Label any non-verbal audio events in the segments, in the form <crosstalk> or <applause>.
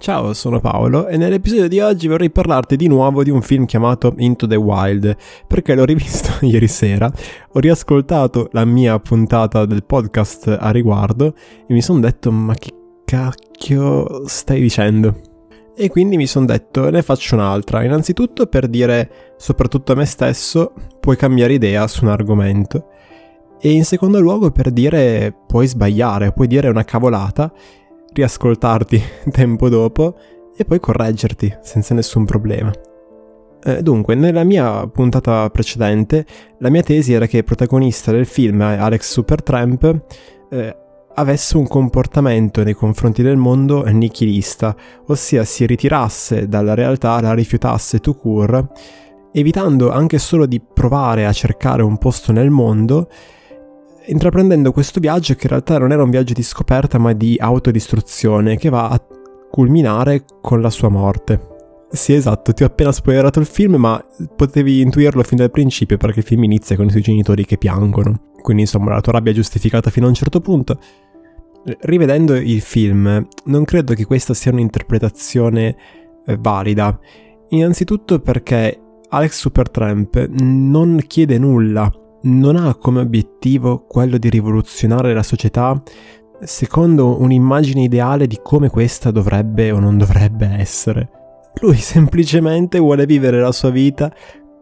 Ciao, sono Paolo e nell'episodio di oggi vorrei parlarti di nuovo di un film chiamato Into the Wild, perché l'ho <laughs> rivisto ieri sera, ho riascoltato la mia puntata del podcast a riguardo e mi sono detto ma che cacchio stai dicendo? E quindi mi sono detto ne faccio un'altra, innanzitutto per dire soprattutto a me stesso puoi cambiare idea su un argomento. E in secondo luogo per dire puoi sbagliare, puoi dire una cavolata riascoltarti <laughs> tempo dopo e poi correggerti senza nessun problema. Eh, dunque, nella mia puntata precedente, la mia tesi era che il protagonista del film, Alex Supertramp, eh, avesse un comportamento nei confronti del mondo nichilista, ossia si ritirasse dalla realtà, la rifiutasse tout court, evitando anche solo di provare a cercare un posto nel mondo intraprendendo questo viaggio che in realtà non era un viaggio di scoperta ma di autodistruzione che va a culminare con la sua morte. Sì, esatto, ti ho appena spoilerato il film, ma potevi intuirlo fin dal principio perché il film inizia con i suoi genitori che piangono. Quindi, insomma, la tua rabbia è giustificata fino a un certo punto. Rivedendo il film, non credo che questa sia un'interpretazione eh, valida. Innanzitutto perché Alex Supertramp non chiede nulla non ha come obiettivo quello di rivoluzionare la società secondo un'immagine ideale di come questa dovrebbe o non dovrebbe essere. Lui semplicemente vuole vivere la sua vita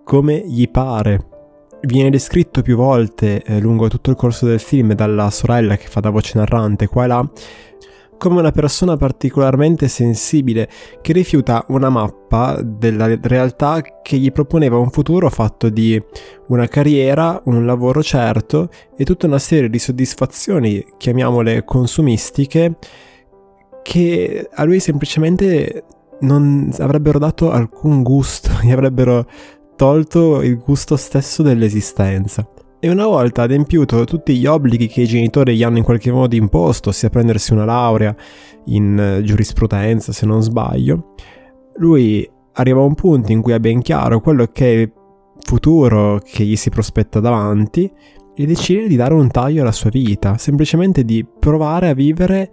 come gli pare. Viene descritto più volte eh, lungo tutto il corso del film dalla sorella che fa da voce narrante qua e là come una persona particolarmente sensibile che rifiuta una mappa della realtà che gli proponeva un futuro fatto di una carriera, un lavoro certo e tutta una serie di soddisfazioni, chiamiamole consumistiche, che a lui semplicemente non avrebbero dato alcun gusto, <laughs> gli avrebbero tolto il gusto stesso dell'esistenza. E una volta adempiuto tutti gli obblighi che i genitori gli hanno in qualche modo imposto, ossia prendersi una laurea in eh, giurisprudenza se non sbaglio, lui arriva a un punto in cui ha ben chiaro quello che è il futuro che gli si prospetta davanti e decide di dare un taglio alla sua vita, semplicemente di provare a vivere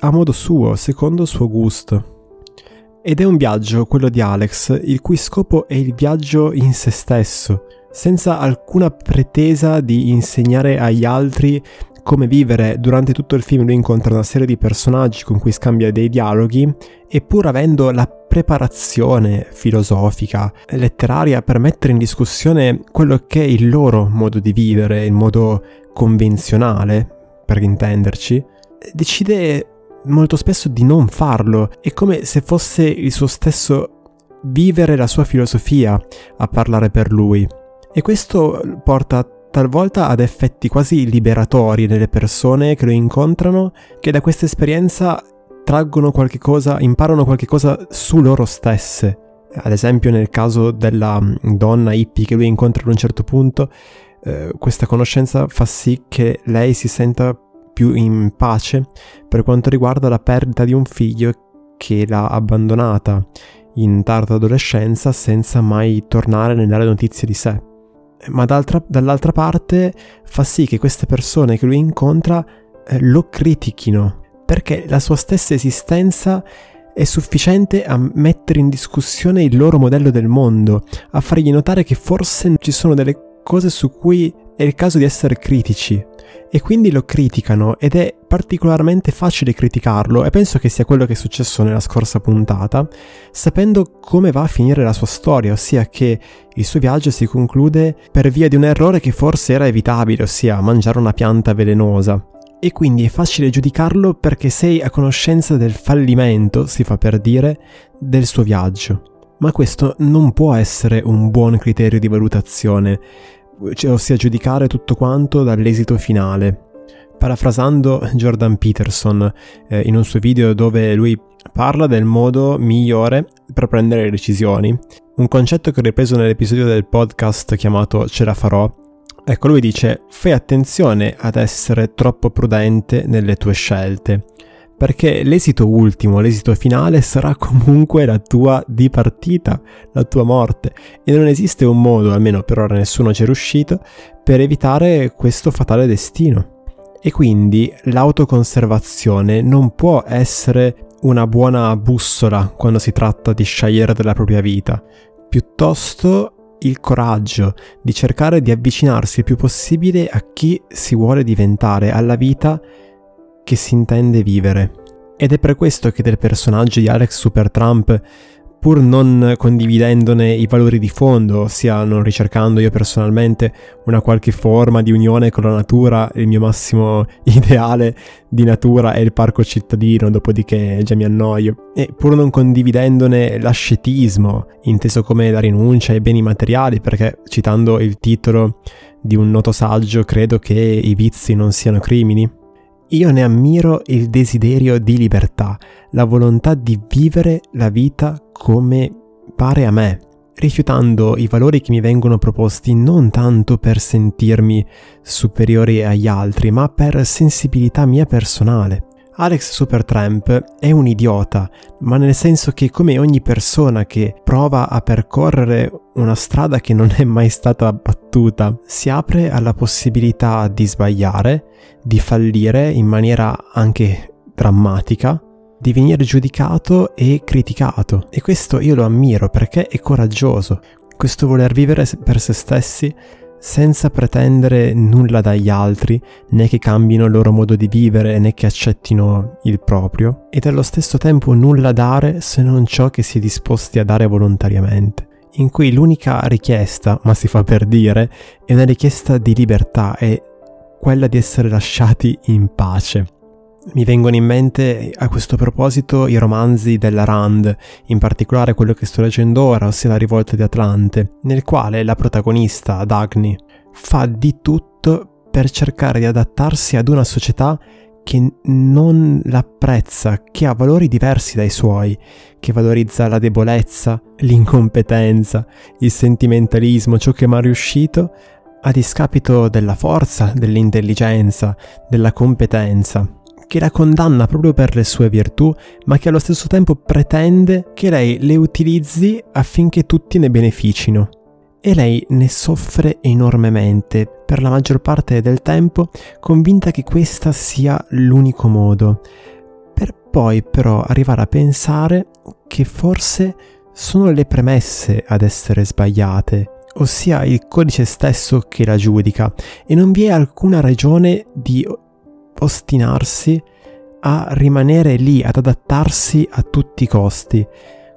a modo suo, secondo il suo gusto. Ed è un viaggio, quello di Alex, il cui scopo è il viaggio in se stesso, senza alcuna pretesa di insegnare agli altri come vivere. Durante tutto il film lui incontra una serie di personaggi con cui scambia dei dialoghi e pur avendo la preparazione filosofica, letteraria per mettere in discussione quello che è il loro modo di vivere, il modo convenzionale, per intenderci, decide molto spesso di non farlo. È come se fosse il suo stesso vivere la sua filosofia a parlare per lui. E questo porta talvolta ad effetti quasi liberatori nelle persone che lo incontrano, che da questa esperienza traggono qualche cosa, imparano qualche cosa su loro stesse. Ad esempio nel caso della mm, donna hippie che lui incontra ad un certo punto, eh, questa conoscenza fa sì che lei si senta più in pace per quanto riguarda la perdita di un figlio che l'ha abbandonata in tarda adolescenza senza mai tornare né dare notizie di sé ma dall'altra parte fa sì che queste persone che lui incontra eh, lo critichino, perché la sua stessa esistenza è sufficiente a mettere in discussione il loro modello del mondo, a fargli notare che forse ci sono delle cose su cui è il caso di essere critici. E quindi lo criticano ed è particolarmente facile criticarlo e penso che sia quello che è successo nella scorsa puntata, sapendo come va a finire la sua storia, ossia che il suo viaggio si conclude per via di un errore che forse era evitabile, ossia mangiare una pianta velenosa. E quindi è facile giudicarlo perché sei a conoscenza del fallimento, si fa per dire, del suo viaggio. Ma questo non può essere un buon criterio di valutazione, cioè, ossia giudicare tutto quanto dall'esito finale. Parafrasando Jordan Peterson eh, in un suo video dove lui parla del modo migliore per prendere le decisioni, un concetto che ho ripreso nell'episodio del podcast chiamato Ce la farò. Ecco, lui dice: Fai attenzione ad essere troppo prudente nelle tue scelte perché l'esito ultimo, l'esito finale sarà comunque la tua dipartita, la tua morte e non esiste un modo, almeno per ora nessuno ci è riuscito, per evitare questo fatale destino. E quindi l'autoconservazione non può essere una buona bussola quando si tratta di scegliere della propria vita, piuttosto il coraggio di cercare di avvicinarsi il più possibile a chi si vuole diventare, alla vita che si intende vivere. Ed è per questo che del personaggio di Alex Supertramp pur non condividendone i valori di fondo, ossia non ricercando io personalmente una qualche forma di unione con la natura, il mio massimo <laughs> ideale di natura è il parco cittadino, dopodiché già mi annoio, e pur non condividendone l'ascetismo, inteso come la rinuncia ai beni materiali, perché citando il titolo di un noto saggio credo che i vizi non siano crimini, io ne ammiro il desiderio di libertà, la volontà di vivere la vita come pare a me, rifiutando i valori che mi vengono proposti non tanto per sentirmi superiore agli altri, ma per sensibilità mia personale. Alex Supertramp è un idiota, ma nel senso che come ogni persona che prova a percorrere una strada che non è mai stata battuta, si apre alla possibilità di sbagliare, di fallire in maniera anche drammatica, di venire giudicato e criticato. E questo io lo ammiro perché è coraggioso. Questo voler vivere per se stessi senza pretendere nulla dagli altri, né che cambino il loro modo di vivere, né che accettino il proprio, ed allo stesso tempo nulla dare se non ciò che si è disposti a dare volontariamente, in cui l'unica richiesta, ma si fa per dire, è una richiesta di libertà, è quella di essere lasciati in pace. Mi vengono in mente a questo proposito i romanzi della Rand, in particolare quello che sto leggendo ora, ossia La rivolta di Atlante, nel quale la protagonista, Dagny, fa di tutto per cercare di adattarsi ad una società che non l'apprezza, che ha valori diversi dai suoi, che valorizza la debolezza, l'incompetenza, il sentimentalismo, ciò che è mai riuscito, a discapito della forza, dell'intelligenza, della competenza che la condanna proprio per le sue virtù, ma che allo stesso tempo pretende che lei le utilizzi affinché tutti ne beneficino. E lei ne soffre enormemente, per la maggior parte del tempo, convinta che questa sia l'unico modo, per poi però arrivare a pensare che forse sono le premesse ad essere sbagliate, ossia il codice stesso che la giudica, e non vi è alcuna ragione di ostinarsi a rimanere lì, ad adattarsi a tutti i costi,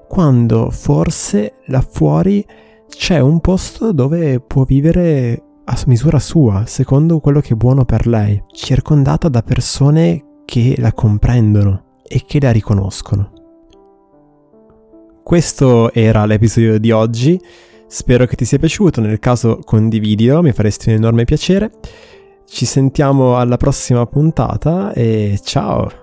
quando forse là fuori c'è un posto dove può vivere a misura sua, secondo quello che è buono per lei, circondata da persone che la comprendono e che la riconoscono. Questo era l'episodio di oggi, spero che ti sia piaciuto, nel caso condividilo, mi faresti un enorme piacere. Ci sentiamo alla prossima puntata e ciao!